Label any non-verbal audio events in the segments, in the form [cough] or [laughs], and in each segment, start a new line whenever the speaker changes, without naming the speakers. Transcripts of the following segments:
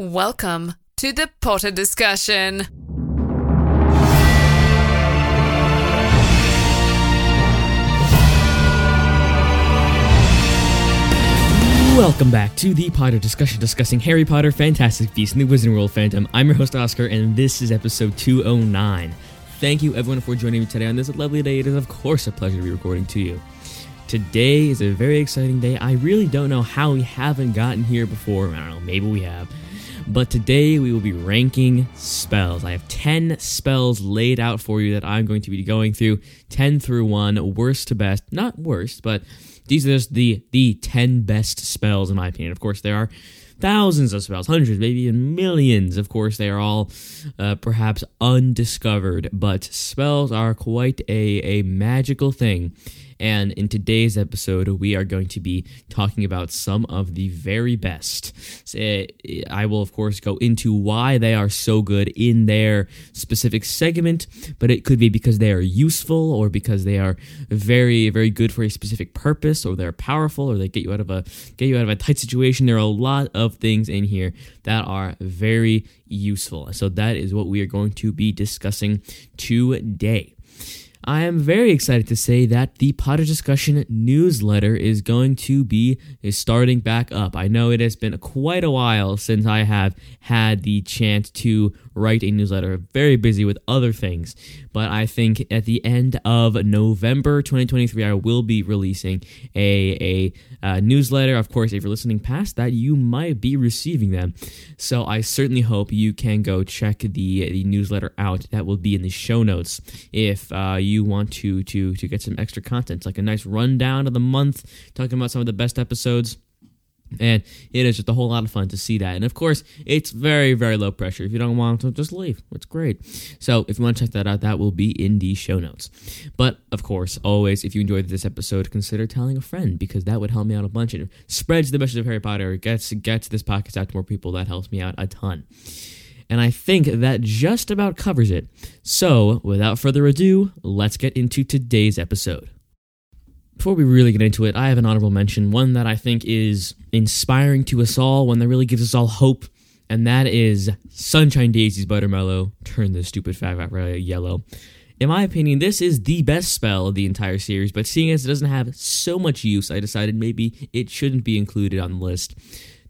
Welcome to the Potter discussion.
Welcome back to the Potter discussion discussing Harry Potter, Fantastic Beasts, and the Wizarding World Phantom. I'm your host, Oscar, and this is episode 209. Thank you, everyone, for joining me today on this lovely day. It is, of course, a pleasure to be recording to you. Today is a very exciting day. I really don't know how we haven't gotten here before. I don't know, maybe we have. But today we will be ranking spells. I have 10 spells laid out for you that I'm going to be going through 10 through 1, worst to best. Not worst, but these are just the the 10 best spells in my opinion. Of course, there are thousands of spells, hundreds, maybe even millions. Of course, they are all uh, perhaps undiscovered, but spells are quite a, a magical thing. And in today's episode, we are going to be talking about some of the very best. Eh, I will, of course, go into why they are so good in their specific segment, but it could be because they are useful or because they are very, very good for a specific purpose or they're powerful or they get you out of a get you out of a tight situation. There are a lot of things in here that are very useful. So that is what we are going to be discussing today. I am very excited to say that the Potter Discussion newsletter is going to be starting back up. I know it has been quite a while since I have had the chance to write a newsletter. Very busy with other things, but I think at the end of November 2023, I will be releasing a, a, a newsletter. Of course, if you're listening past that, you might be receiving them. So I certainly hope you can go check the the newsletter out. That will be in the show notes if uh, you want to to to get some extra content, it's like a nice rundown of the month, talking about some of the best episodes and it is just a whole lot of fun to see that. And of course, it's very, very low pressure. If you don't want to, just leave. It's great. So if you want to check that out, that will be in the show notes. But of course, always, if you enjoyed this episode, consider telling a friend because that would help me out a bunch. It spreads the message of Harry Potter, gets gets this podcast out to more people. That helps me out a ton. And I think that just about covers it. So, without further ado, let's get into today's episode before we really get into it, I have an honorable mention, one that I think is inspiring to us all, one that really gives us all hope, and that is Sunshine Daisy's Buttermellow. Turn this stupid fat rat yellow. In my opinion, this is the best spell of the entire series, but seeing as it doesn't have so much use, I decided maybe it shouldn't be included on the list.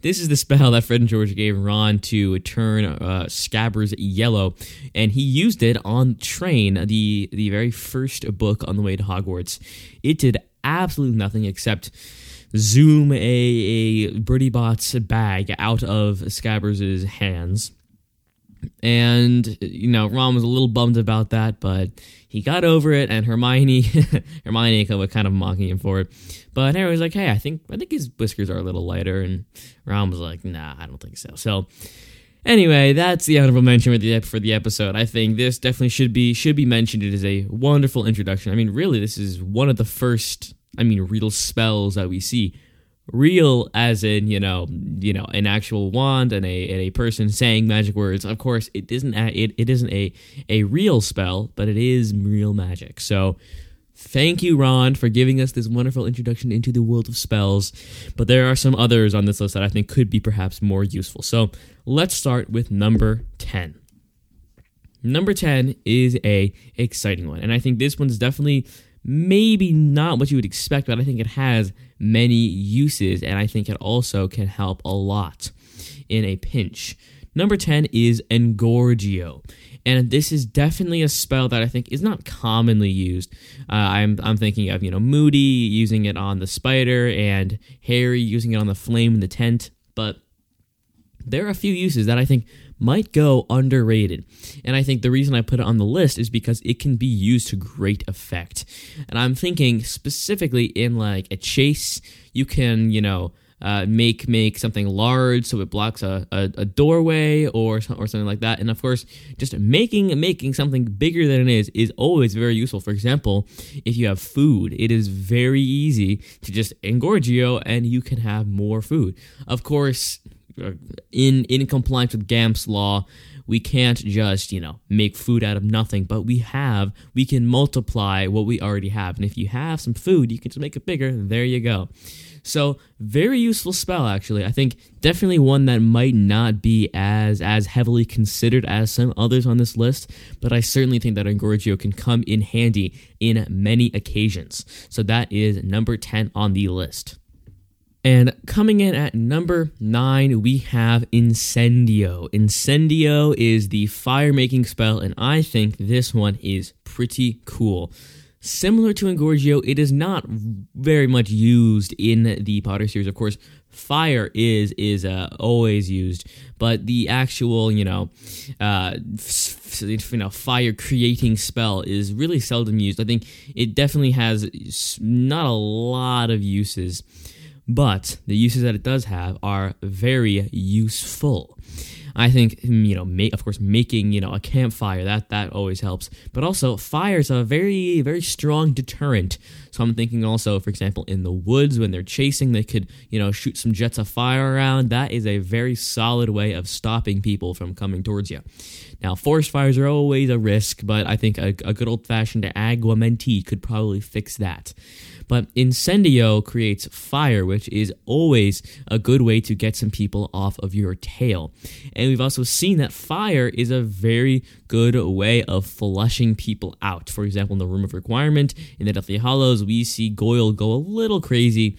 This is the spell that Fred and George gave Ron to turn uh, Scabbers yellow, and he used it on Train, the the very first book on the way to Hogwarts. It did absolutely nothing except zoom a, a Bott's bag out of Scabbers' hands. And, you know, Ron was a little bummed about that, but he got over it, and Hermione, [laughs] Hermione was kind of mocking him for it. But Harry was like, hey, I think, I think his whiskers are a little lighter, and Ron was like, nah, I don't think so. So, Anyway, that's the honorable mention for the for the episode. I think this definitely should be should be mentioned. It is a wonderful introduction. I mean, really, this is one of the first, I mean, real spells that we see. Real as in, you know, you know, an actual wand and a and a person saying magic words. Of course, it isn't a, it, it isn't a a real spell, but it is real magic. So Thank you, Ron, for giving us this wonderful introduction into the world of spells. But there are some others on this list that I think could be perhaps more useful. So let's start with number 10. Number 10 is a exciting one. And I think this one's definitely maybe not what you would expect, but I think it has many uses and I think it also can help a lot in a pinch. Number 10 is Engorgio. And this is definitely a spell that I think is not commonly used. Uh, I'm, I'm thinking of, you know, Moody using it on the spider and Harry using it on the flame in the tent. But there are a few uses that I think might go underrated. And I think the reason I put it on the list is because it can be used to great effect. And I'm thinking specifically in like a chase, you can, you know, uh, make make something large so it blocks a, a, a, doorway or or something like that. And of course, just making making something bigger than it is is always very useful. For example, if you have food, it is very easy to just engorgio and you can have more food. Of course, uh, in in compliance with Gamp's law, we can't just you know make food out of nothing but we have we can multiply what we already have and if you have some food you can just make it bigger there you go So very useful spell actually. I think definitely one that might not be as as heavily considered as some others on this list, but I certainly think that Engorgio can come in handy in many occasions. So that is number 10 on the list. And coming in at number nine, we have Incendio. Incendio is the fire making spell, and I think this one is pretty cool. Similar to Engorgio, it is not very much used in the Potter series. Of course, fire is is uh, always used, but the actual you know, uh, f- you know, fire creating spell is really seldom used. I think it definitely has not a lot of uses but the uses that it does have are very useful. I think mm, you know, of course, making you know a campfire that that always helps. But also, fire is a very very strong deterrent. So I'm thinking also, for example, in the woods when they're chasing, they could you know shoot some jets of fire around. That is a very solid way of stopping people from coming towards you. Now, forest fires are always a risk, but I think a, a good old fashioned aguamenti could probably fix that. But Incendio creates fire, which is always a good way to get some people off of your tail. And we've also seen that fire is a very good way of flushing people out. For example, in the Room of Requirement, in the Deathly Hallows, we see Goyle go a little crazy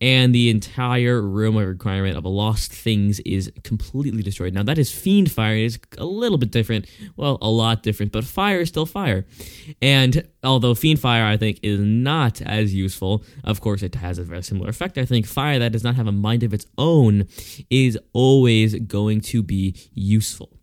and the entire room of requirement of a lost things is completely destroyed. Now that is fiend fire. It is a little bit different, well, a lot different, but fire is still fire. And although fiend fire, I think, is not as useful, of course, it has a very similar effect. I think fire that does not have a mind of its own is always going to be useful.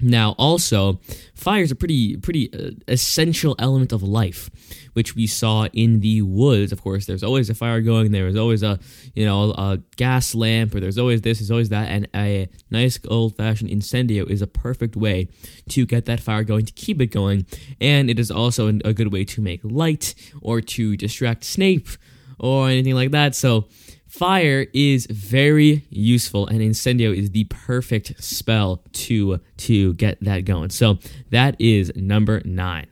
Now, also, fire is a pretty pretty uh, essential element of life, which we saw in the woods. Of course, there's always a fire going. There is always a you know a gas lamp, or there's always this, there's always that, and a nice old fashioned incendio is a perfect way to get that fire going, to keep it going, and it is also a good way to make light or to distract Snape or anything like that. So Fire is very useful, and Incendio is the perfect spell to to get that going. So that is number nine.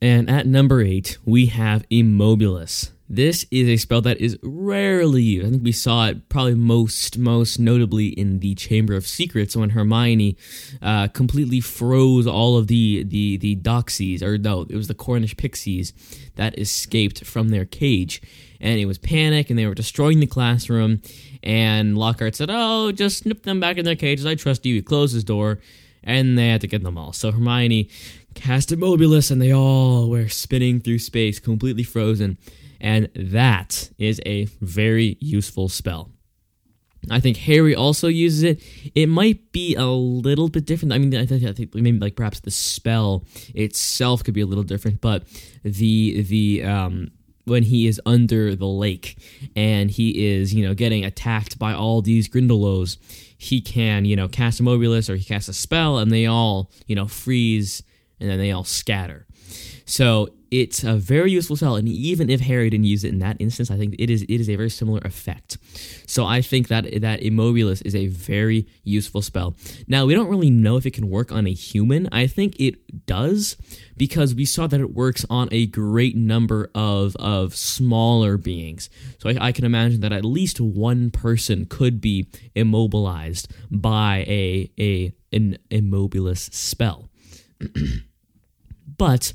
And at number eight, we have Immobulus. This is a spell that is rarely used. I think we saw it probably most most notably in the Chamber of Secrets when Hermione uh, completely froze all of the the the Doxies, or no, it was the Cornish Pixies that escaped from their cage and it was panic and they were destroying the classroom and Lockhart said, "Oh, just snip them back in their cages. I trust you." He closed his door and they had to get them all. So Hermione cast Immobulus and they all were spinning through space, completely frozen. And that is a very useful spell. I think Harry also uses it. It might be a little bit different. I mean, I think, I think maybe like perhaps the spell itself could be a little different, but the the um, when he is under the lake and he is, you know, getting attacked by all these Grindylows, he can, you know, cast Immobulus or he casts a spell and they all, you know, freeze and then they all scatter. So it's a very useful spell, and even if Harry didn't use it in that instance, I think it is it is a very similar effect. So I think that that Immobulus is a very useful spell. Now we don't really know if it can work on a human. I think it does because we saw that it works on a great number of of smaller beings. So I, I can imagine that at least one person could be immobilized by a a an Immobulus spell. [clears throat] But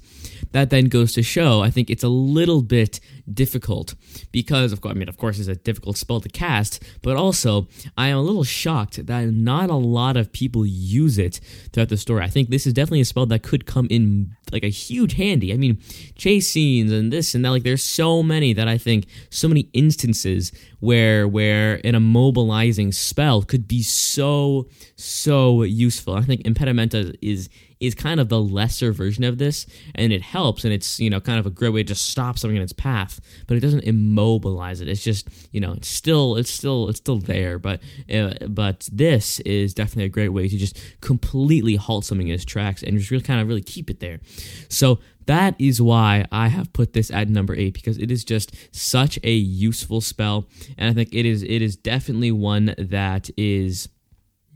that then goes to show, I think it's a little bit difficult because, of course, I mean, of course, it's a difficult spell to cast, but also I am a little shocked that not a lot of people use it throughout the story. I think this is definitely a spell that could come in like a huge handy. I mean, chase scenes and this and that. Like, there's so many that I think so many instances where where an immobilizing spell could be so so useful. I think impedimenta is is kind of the lesser version of this, and it helps, and it's you know kind of a great way to just stop something in its path, but it doesn't immobilize it. It's just you know it's still it's still it's still there, but uh, but this is definitely a great way to just completely halt something in its tracks and just really kind of really keep it there. So that is why I have put this at number eight because it is just such a useful spell, and I think it is it is definitely one that is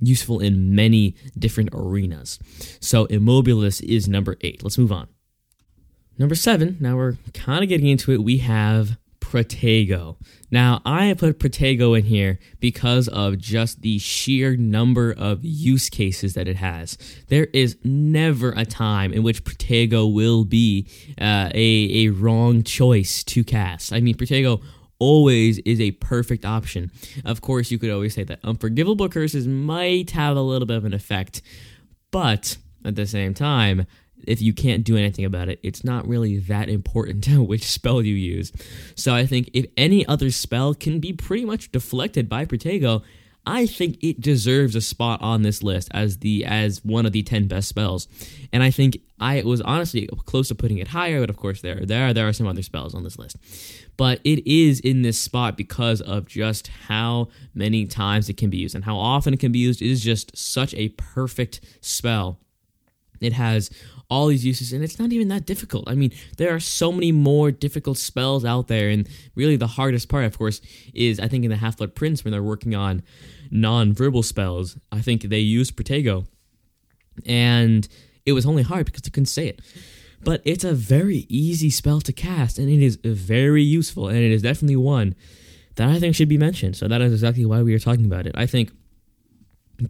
useful in many different arenas. So Immobulus is number eight. Let's move on. Number seven, now we're kind of getting into it. We have Protego. Now, I put Protego in here because of just the sheer number of use cases that it has. There is never a time in which Protego will be uh, a, a wrong choice to cast. I mean, Protego always is a perfect option. Of course, you could always say that unforgivable curses might have a little bit of an effect, but at the same time, if you can't do anything about it, it's not really that important [laughs] which spell you use. So I think if any other spell can be pretty much deflected by Protego, I think it deserves a spot on this list as the as one of the 10 best spells. And I think I was honestly close to putting it higher, but of course there there there are some other spells on this list. But it is in this spot because of just how many times it can be used and how often it can be used. It is just such a perfect spell. It has all these uses, and it's not even that difficult. I mean, there are so many more difficult spells out there, and really the hardest part, of course, is I think in the Half Blood Prince when they're working on non-verbal spells. I think they used Protego, and it was only hard because they couldn't say it. But it's a very easy spell to cast, and it is very useful, and it is definitely one that I think should be mentioned. So that is exactly why we are talking about it. I think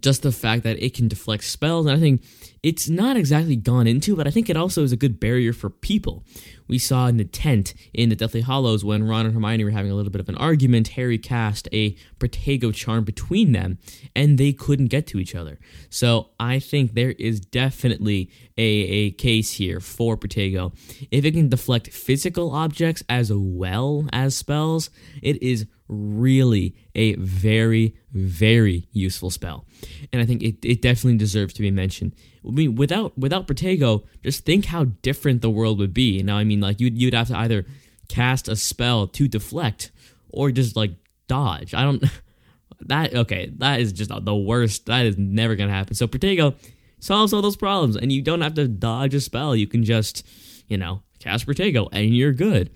just the fact that it can deflect spells, and I think it's not exactly gone into, but I think it also is a good barrier for people. We saw in the tent in the Deathly Hallows when Ron and Hermione were having a little bit of an argument, Harry cast a Protego charm between them, and they couldn't get to each other. So I think there is definitely a, a case here for Protego. If it can deflect physical objects as well as spells, it is really a very, very useful spell. And I think it, it definitely deserves to be mentioned. I mean, without without Protego, just think how different the world would be. Now, I mean, like you'd you'd have to either cast a spell to deflect or just like dodge. I don't [laughs] that okay, that is just the worst. That is never gonna happen. So Protego solves all those problems, and you don't have to dodge a spell. You can just, you know, cast Protego, and you're good.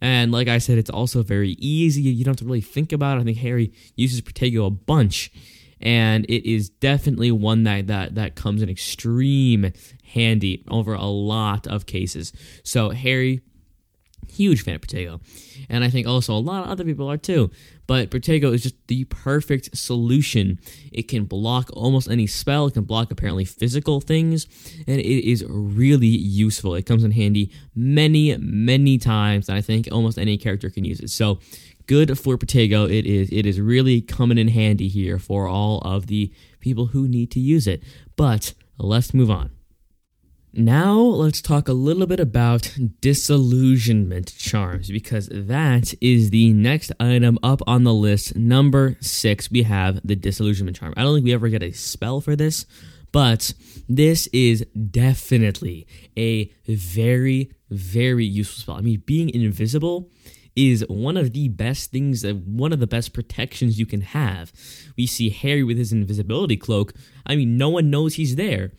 And like I said, it's also very easy. You don't have to really think about it. I think Harry uses Protego a bunch and it is definitely one that that that comes in extreme handy over a lot of cases. So Harry, huge fan of Protego, and I think also a lot of other people are too. But Protego is just the perfect solution. It can block almost any spell. It can block apparently physical things, and it is really useful. It comes in handy many, many times, and I think almost any character can use it. So good for Protego. It is it is really coming in handy here for all of the people who need to use it. But let's move on. Now let's talk a little bit about disillusionment charms because that is the next item up on the list. Number six, we have the disillusionment charm. I don't think we ever get a spell for this, but this is definitely a very, very useful spell. I mean, being invisible is one of the best things, one of the best protections you can have. We see Harry with his invisibility cloak. I mean, no one knows he's there.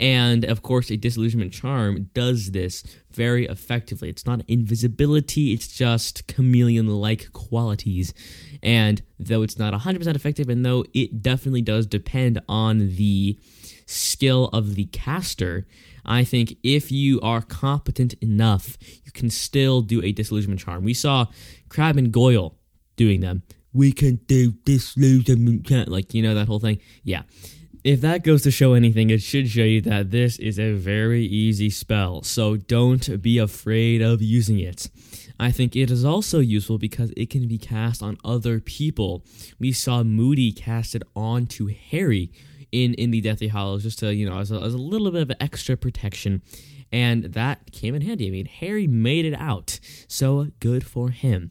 And of course, a disillusionment charm does this very effectively. It's not invisibility, it's just chameleon like qualities. And though it's not 100% effective, and though it definitely does depend on the skill of the caster, I think if you are competent enough, you can still do a disillusionment charm. We saw Crabbe and Goyle doing them. We can do disillusionment charm, like you know that whole thing. Yeah. If that goes to show anything, it should show you that this is a very easy spell, so don't be afraid of using it. I think it is also useful because it can be cast on other people. We saw Moody cast it onto Harry, in in the Deathly Hallows just to you know as a, as a little bit of extra protection, and that came in handy. I mean, Harry made it out, so good for him.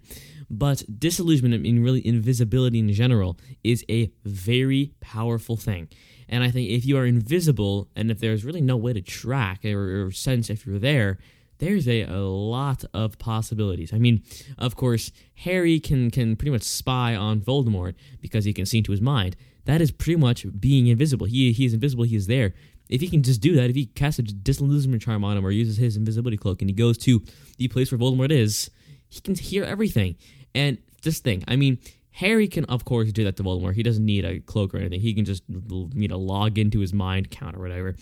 But disillusionment, I mean, really invisibility in general, is a very powerful thing. And I think if you are invisible and if there's really no way to track or, or sense if you're there, there's a, a, lot of possibilities. I mean, of course, Harry can can pretty much spy on Voldemort because he can see into his mind that is pretty much being invisible. He he is invisible. He is there. If he can just do that, if he casts a disillusionment charm on him or uses his invisibility cloak and he goes to the place where Voldemort is, he can hear everything. And this thing, I mean, Harry can of course do that to Voldemort. He doesn't need a cloak or anything. He can just you know log into his mind count or whatever.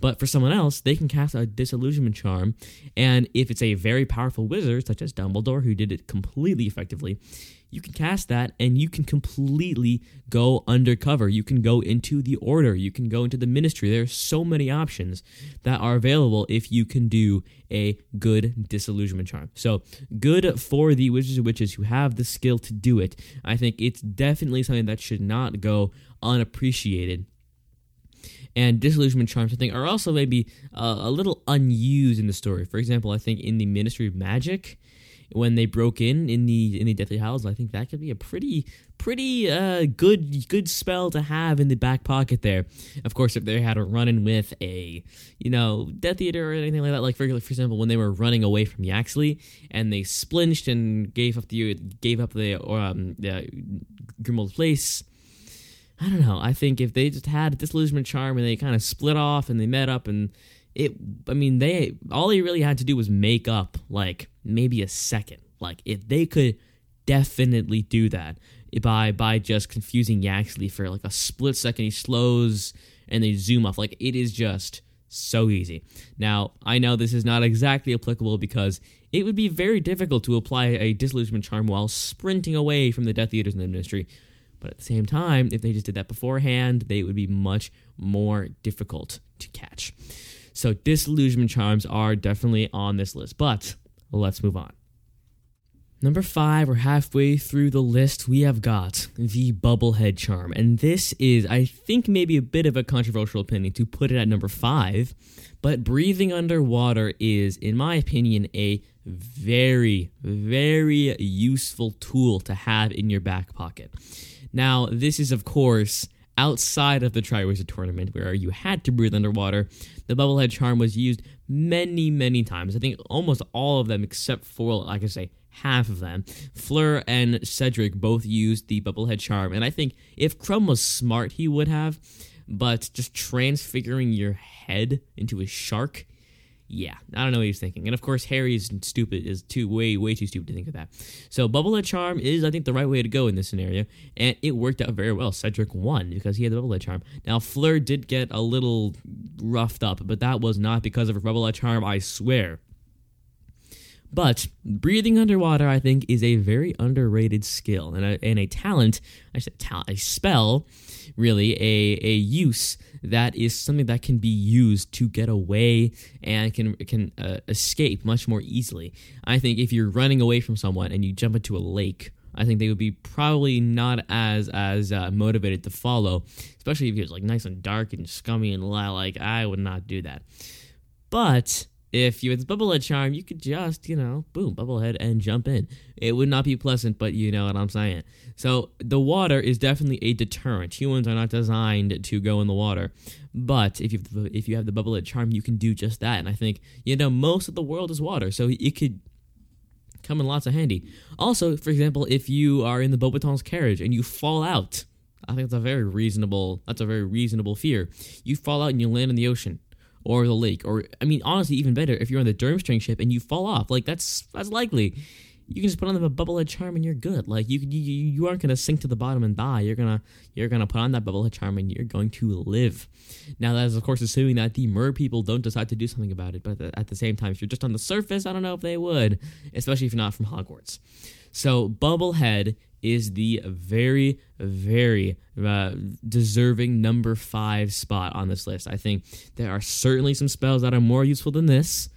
But for someone else, they can cast a disillusionment charm, and if it's a very powerful wizard, such as Dumbledore, who did it completely effectively, you can cast that and you can completely go undercover. You can go into the order, you can go into the ministry. There are so many options that are available if you can do a good disillusionment charm. So, good for the wizards and witches who have the skill to do it. I think it's definitely something that should not go unappreciated and disillusionment charms, I think, are also maybe uh, a little unused in the story. For example, I think in the Ministry of Magic, when they broke in in the in the Deathly Hallows. I think that could be a pretty pretty uh, good good spell to have in the back pocket there. Of course, if they had a run in with a you know Death Eater or anything like that, like for, for example, when they were running away from Yaxley and they splinched and gave up the gave up the um the Grimmauld Place. I don't know. I think if they just had a disillusionment charm and they kind of split off and they met up and it I mean they all they really had to do was make up like maybe a second. Like if they could definitely do that by by just confusing Yaxley for like a split second he slows and they zoom off like it is just so easy. Now, I know this is not exactly applicable because it would be very difficult to apply a disillusionment charm while sprinting away from the Death Eaters in the ministry. But at the same time, if they just did that beforehand, they would be much more difficult to catch. So disillusionment charms are definitely on this list, but let's move on. Number five, we're halfway through the list. We have got the Bubblehead Charm. And this is, I think, maybe a bit of a controversial opinion to put it at number five. But breathing underwater is, in my opinion, a very, very useful tool to have in your back pocket. Now, this is, of course, outside of the Triwizard tournament where you had to breathe underwater. The Bubblehead Charm was used many, many times. I think almost all of them, except for, like I say, half of them. Fleur and Cedric both used the Bubblehead Charm, and I think if Krum was smart, he would have. But just transfiguring your head into a shark yeah, I don't know what he's thinking. And of course, Harry is stupid, is too way way too stupid to think of that. So bubble Bubblehead Charm is, I think, the right way to go in this scenario, and it worked out very well. Cedric won because he had the bubble Bubblehead Charm. Now Fleur did get a little roughed up, but that was not because of her Bubblehead Charm. I swear. But breathing underwater, I think, is a very underrated skill and a, and a talent. I said talent, a spell, really a a use that is something that can be used to get away and can can uh, escape much more easily. I think if you're running away from someone and you jump into a lake. I think they would be probably not as as uh, motivated to follow, especially if it's like nice and dark and scummy and like I would not do that. But if you this bubblehead charm, you could just, you know, boom, bubblehead and jump in. It would not be pleasant, but you know what I'm saying. So the water is definitely a deterrent. Humans are not designed to go in the water, but if you the, if you have the bubblehead charm, you can do just that. And I think you know most of the world is water, so it could come in lots of handy. Also, for example, if you are in the Beauxbatons carriage and you fall out, I think that's a very reasonable. That's a very reasonable fear. You fall out and you land in the ocean or the lake, or I mean, honestly, even better if you're on the Durmstrang ship and you fall off. Like that's that's likely. You can just put on the bubblehead charm and you're good. Like you you you aren't gonna sink to the bottom and die. You're gonna you're gonna put on that bubblehead charm and you're going to live. Now that is of course assuming that the mer people don't decide to do something about it. But at the same time, if you're just on the surface, I don't know if they would, especially if you're not from Hogwarts. So bubblehead is the very, very uh, deserving number five spot on this list. I think there are certainly some spells that are more useful than this,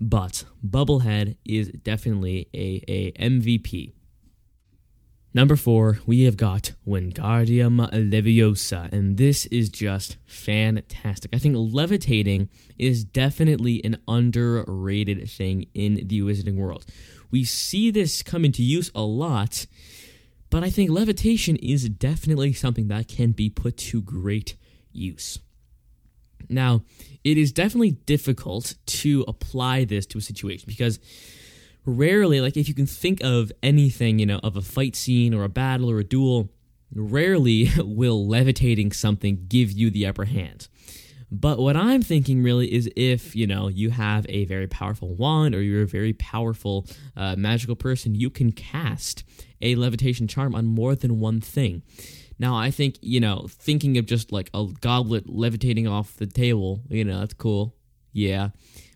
but Bubblehead is definitely a, a MVP. Number four, we have got Wingardium Leviosa, and this is just fantastic. I think levitating is definitely an underrated thing in the Wizarding world. We see this come into use a lot but I think levitation is definitely something that can be put to great use. Now, it is definitely difficult to apply this to a situation because rarely, like if you can think of anything, you know, of a fight scene or a battle or a duel, rarely [laughs] will levitating something give you the upper hand. But what I'm thinking really is if, you know, you have a very powerful wand or you're a very powerful uh, magical person, you can cast a levitation charm on more than one thing. Now, I think, you know, thinking of just like a goblet levitating off the table, you know, that's cool. Yeah.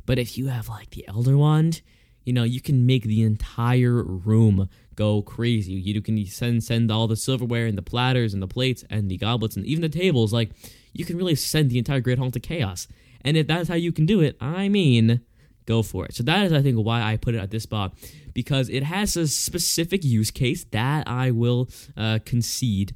But if you have like the Elder Wand, you know, you can make the entire room go crazy. You can send send all the silverware and the platters and the plates and the goblets and even the tables. Like, you can really send the entire Great Hall to chaos. And if that's how you can do it, I mean, go for it. So that is, I think, why I put it at this spot because it has a specific use case that I will uh, concede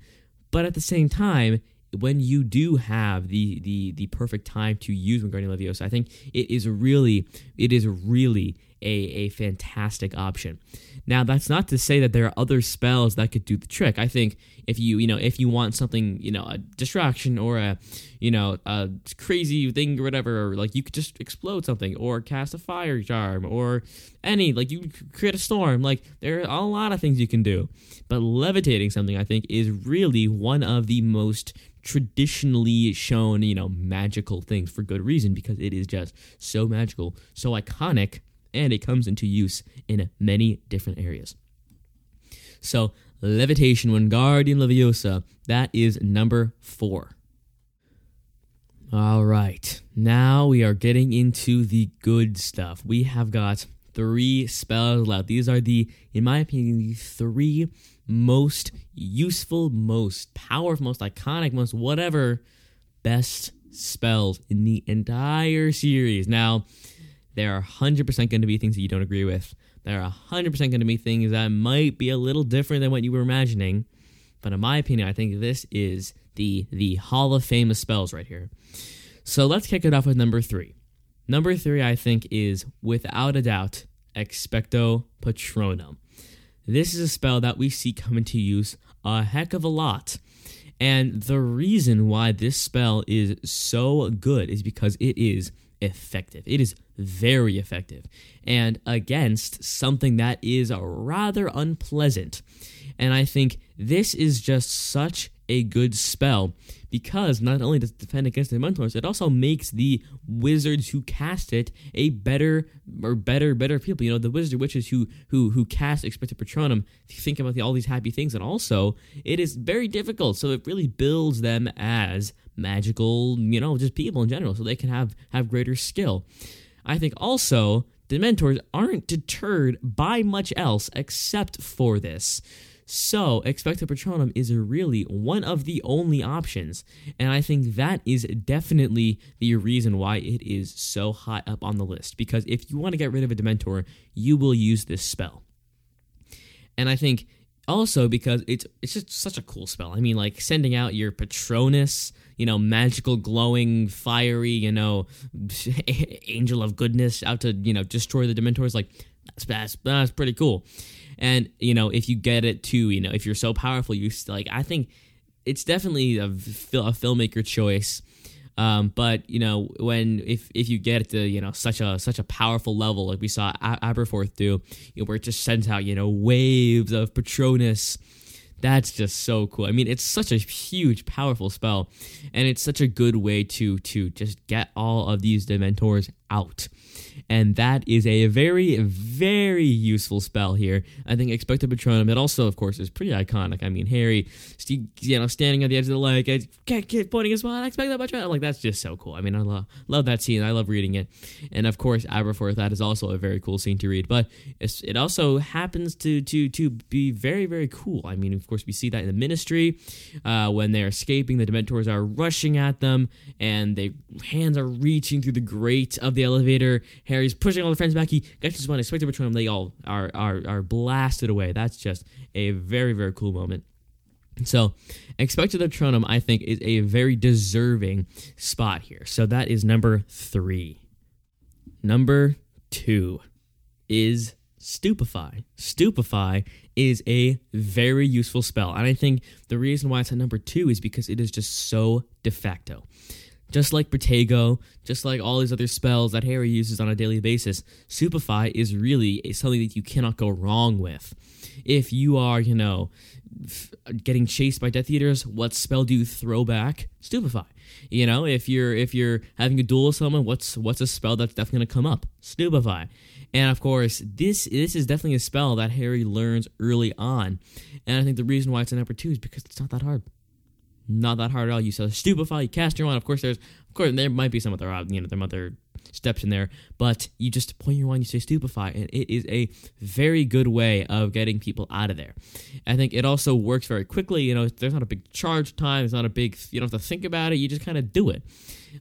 but at the same time, when you do have the the the perfect time to use Wingardium Leviosa, I think it is really it is really a, a fantastic option. Now, that's not to say that there are other spells that could do the trick. I think if you, you know, if you want something, you know, a distraction or a, you know, a crazy thing or whatever, or like you could just explode something or cast a fire charm or any, like you create a storm. Like there are a lot of things you can do. But levitating something, I think, is really one of the most traditionally shown, you know, magical things for good reason because it is just so magical, so iconic and it comes into use in many different areas. So, levitation Wingardium Leviosa, that is number four. All right, now we are getting into the good stuff. We have got three spells left. These are the, in my opinion, the three most useful, most powerful, most iconic, most whatever best spells in the entire series. Now, there are 100% going to be things that you don't agree with. There are 100% going to be things that might be a little different than what you were imagining. But in my opinion, I think this is the the Hall of Fame of spells right here. So let's kick it off with number three. Number three, I think, is without a doubt Expecto Patronum. This is a spell that we see come into use a heck of a lot. And the reason why this spell is so good is because it is effective. It is very effective and against something that is rather unpleasant. And I think this is just such a good spell because not only does it defend against the Dementors, it also makes the wizards who cast it a better or better, better people. You know, the wizards witches who who who cast Expecto Patronum think about the, all these happy things, and also it is very difficult. So it really builds them as magical, you know, just people in general, so they can have have greater skill. I think also Dementors aren't deterred by much else except for this. So, Expecto Patronum is really one of the only options, and I think that is definitely the reason why it is so high up on the list. Because if you want to get rid of a Dementor, you will use this spell. And I think also because it's it's just such a cool spell. I mean, like sending out your Patronus, you know, magical, glowing, fiery, you know, [laughs] angel of goodness out to you know destroy the Dementors. Like that's that's, that's pretty cool. And you know, if you get it too, you know, if you're so powerful, you like I think it's definitely a, a filmmaker choice um, but you know, when if if you get to you know such a such a powerful level like we saw Aberforth do, you know, where it just sends out you know waves of Patronus, that's just so cool. I mean, it's such a huge, powerful spell, and it's such a good way to to just get all of these Dementors out and that is a very, very useful spell here. I think Expecto Patronum. It also, of course, is pretty iconic. I mean, Harry, you know, standing at the edge of the lake, pointing his spot, Expecto Patronum. Like that's just so cool. I mean, I love love that scene. I love reading it, and of course, Aberforth. That is also a very cool scene to read. But it also happens to to to be very, very cool. I mean, of course, we see that in the Ministry uh, when they're escaping. The Dementors are rushing at them, and their hands are reaching through the grate of the elevator. Harry's pushing all the friends back. He his one, Expecto Patronum. They all are, are, are blasted away. That's just a very, very cool moment. So, Expecto Patronum, I think, is a very deserving spot here. So, that is number three. Number two is Stupefy. Stupefy is a very useful spell. And I think the reason why it's at number two is because it is just so de facto. Just like Protego, just like all these other spells that Harry uses on a daily basis, Stupefy is really something that you cannot go wrong with. If you are, you know, f- getting chased by Death Eaters, what spell do you throw back? Stupefy. You know, if you're if you're having a duel with someone, what's what's a spell that's definitely gonna come up? Stupefy. And of course, this this is definitely a spell that Harry learns early on. And I think the reason why it's in number two is because it's not that hard. Not that hard at all. You sell stupefy, you cast your wand. Of course, there's of course there might be some other you know some other steps in there, but you just point your wand, you say stupefy, and it is a very good way of getting people out of there. I think it also works very quickly. You know, there's not a big charge time. It's not a big. You don't have to think about it. You just kind of do it.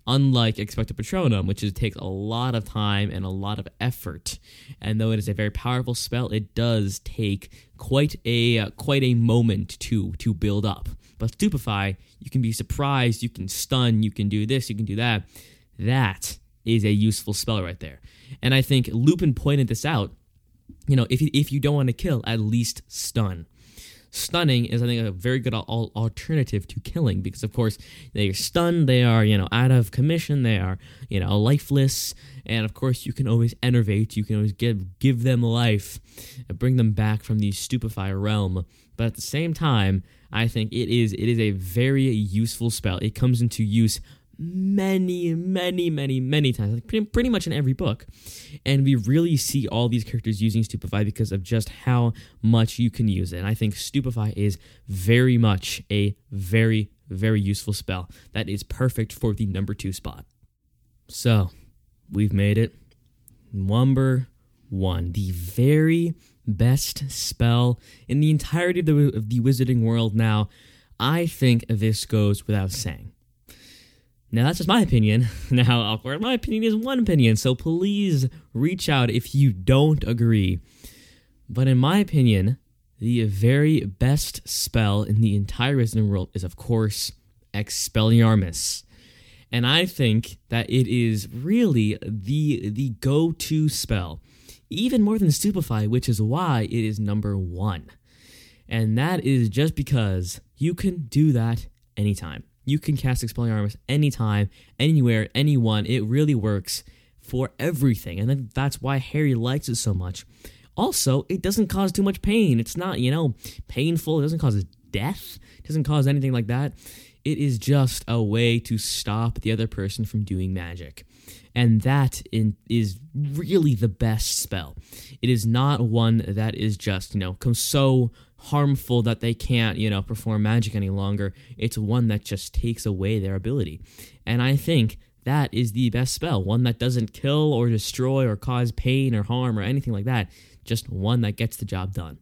Unlike Expecto Patronum, which is, takes a lot of time and a lot of effort, and though it is a very powerful spell, it does take quite a uh, quite a moment to to build up. But Stupefy, you can be surprised, you can stun, you can do this, you can do that. That is a useful spell right there. And I think Lupin pointed this out. You know, if you, if you don't want to kill, at least stun. Stunning is, I think, a very good al- alternative to killing because, of course, they are stunned, they are, you know, out of commission, they are, you know, lifeless, and of course, you can always enervate, you can always give give them life, and bring them back from the stupefy realm. But at the same time, I think it is it is a very useful spell. It comes into use many, many, many, many times, like pretty, pretty much in every book. And we really see all these characters using Stupefy because of just how much you can use it. And I think Stupefy is very much a very, very useful spell that is perfect for the number two spot. So, we've made it. Number one, the very best spell in the entirety of the, of the wizarding world now. I think this goes without saying. Now, that's just my opinion. [laughs] Now, awkward, my opinion is one opinion, so please reach out if you don't agree. But in my opinion, the very best spell in the entire Wizarding world is, of course, Expelliarmus. And I think that it is really the, the go to spell, even more than Stupefy, which is why it is number one. And that is just because you can do that anytime. You can cast Expelliarmus anytime, anywhere, anyone. It really works for everything. And that's why Harry likes it so much. Also, it doesn't cause too much pain. It's not, you know, painful. It doesn't cause death. It doesn't cause anything like that. It is just a way to stop the other person from doing magic. And that in, is really the best spell. It is not one that is just, you know, comes so harmful that they can't, you know, perform magic any longer. It's one that just takes away their ability. And I think that is the best spell. One that doesn't kill or destroy or cause pain or harm or anything like that. Just one that gets the job done.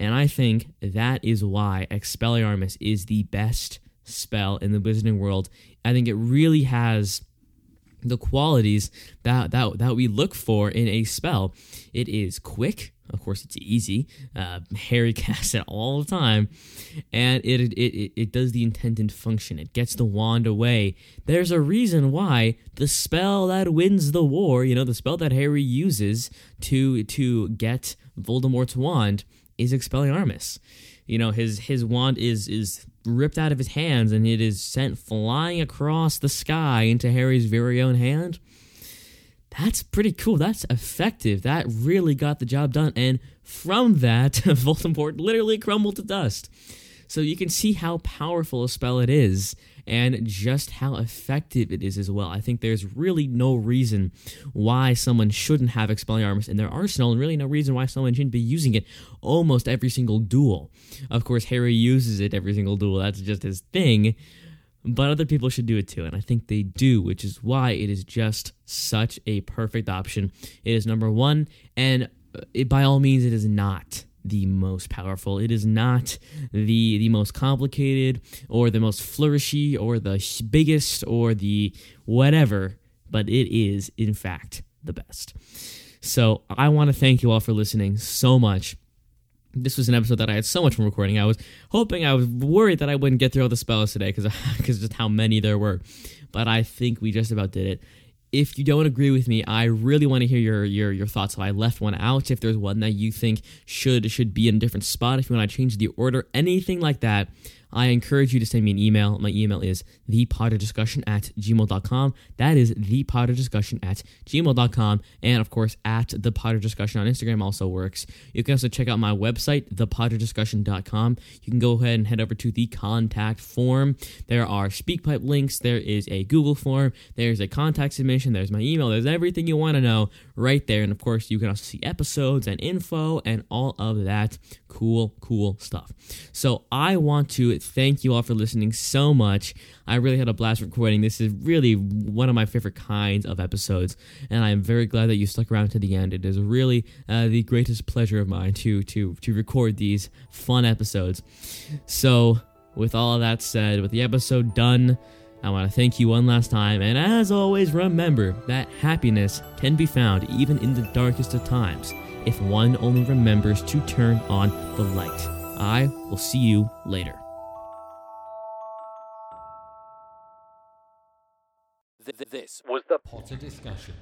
And I think that is why Expelliarmus is the best spell in the wizarding world. I think it really has the qualities that, that that we look for in a spell. It is quick, of course, it's easy. Uh, Harry [laughs] casts it all the time, and it, it it it does the intended function. It gets the wand away. There's a reason why the spell that wins the war, you know, the spell that Harry uses to to get Voldemort's wand, is Expelliarmus. You know, his his wand is is ripped out of his hands, and it is sent flying across the sky into Harry's very own hand that's pretty cool. That's effective. That really got the job done. And from that, [laughs] Voldemort literally crumbled to dust. So you can see how powerful a spell it is and just how effective it is as well. I think there's really no reason why someone shouldn't have Expelliarmus in their arsenal, and really no reason why someone shouldn't be using it almost every single duel. Of course, Harry uses it every single duel, that's just his thing but other people should do it too. And I think they do, which is why it is just such a perfect option. It is number one, and uh, it, by all means, it is not the most powerful. It is not the the most complicated or the most flourishy or the biggest or the whatever, but it is in fact the best. So I want to thank you all for listening so much this was an episode that I had so much fun recording. I was hoping, I was worried that I wouldn't get through all the spells today because because [laughs] just how many there were, but I think we just about did it. If you don't agree with me, I really want to hear your your your thoughts. If I left one out, if there's one that you think should should be in a different spot, if you want to change the order, anything like that, I encourage you to send me an email. My email is thepotterdiscussion at gmail.com. That is thepotterdiscussion at gmail.com. And of course, at the Potter Discussion on Instagram also works. You can also check out my website, thepotterdiscussion.com. You can go ahead and head over to the contact form. There are SpeakPipe links. There is a Google form. There's a contact submission. There's my email. There's everything you want to know right there. And of course, you can also see episodes and info and all of that Cool, cool stuff. So I want to thank you all for listening so much. I really had a blast recording. This is really one of my favorite kinds of episodes, and I'm very glad that you stuck around to the end. It is really uh, the greatest pleasure of mine to to to record these fun episodes. So, with all of that said, with the episode done. I want to thank you one last time, and as always, remember that happiness can be found even in the darkest of times if one only remembers to turn on the light. I will see you later.
This was the Potter discussion.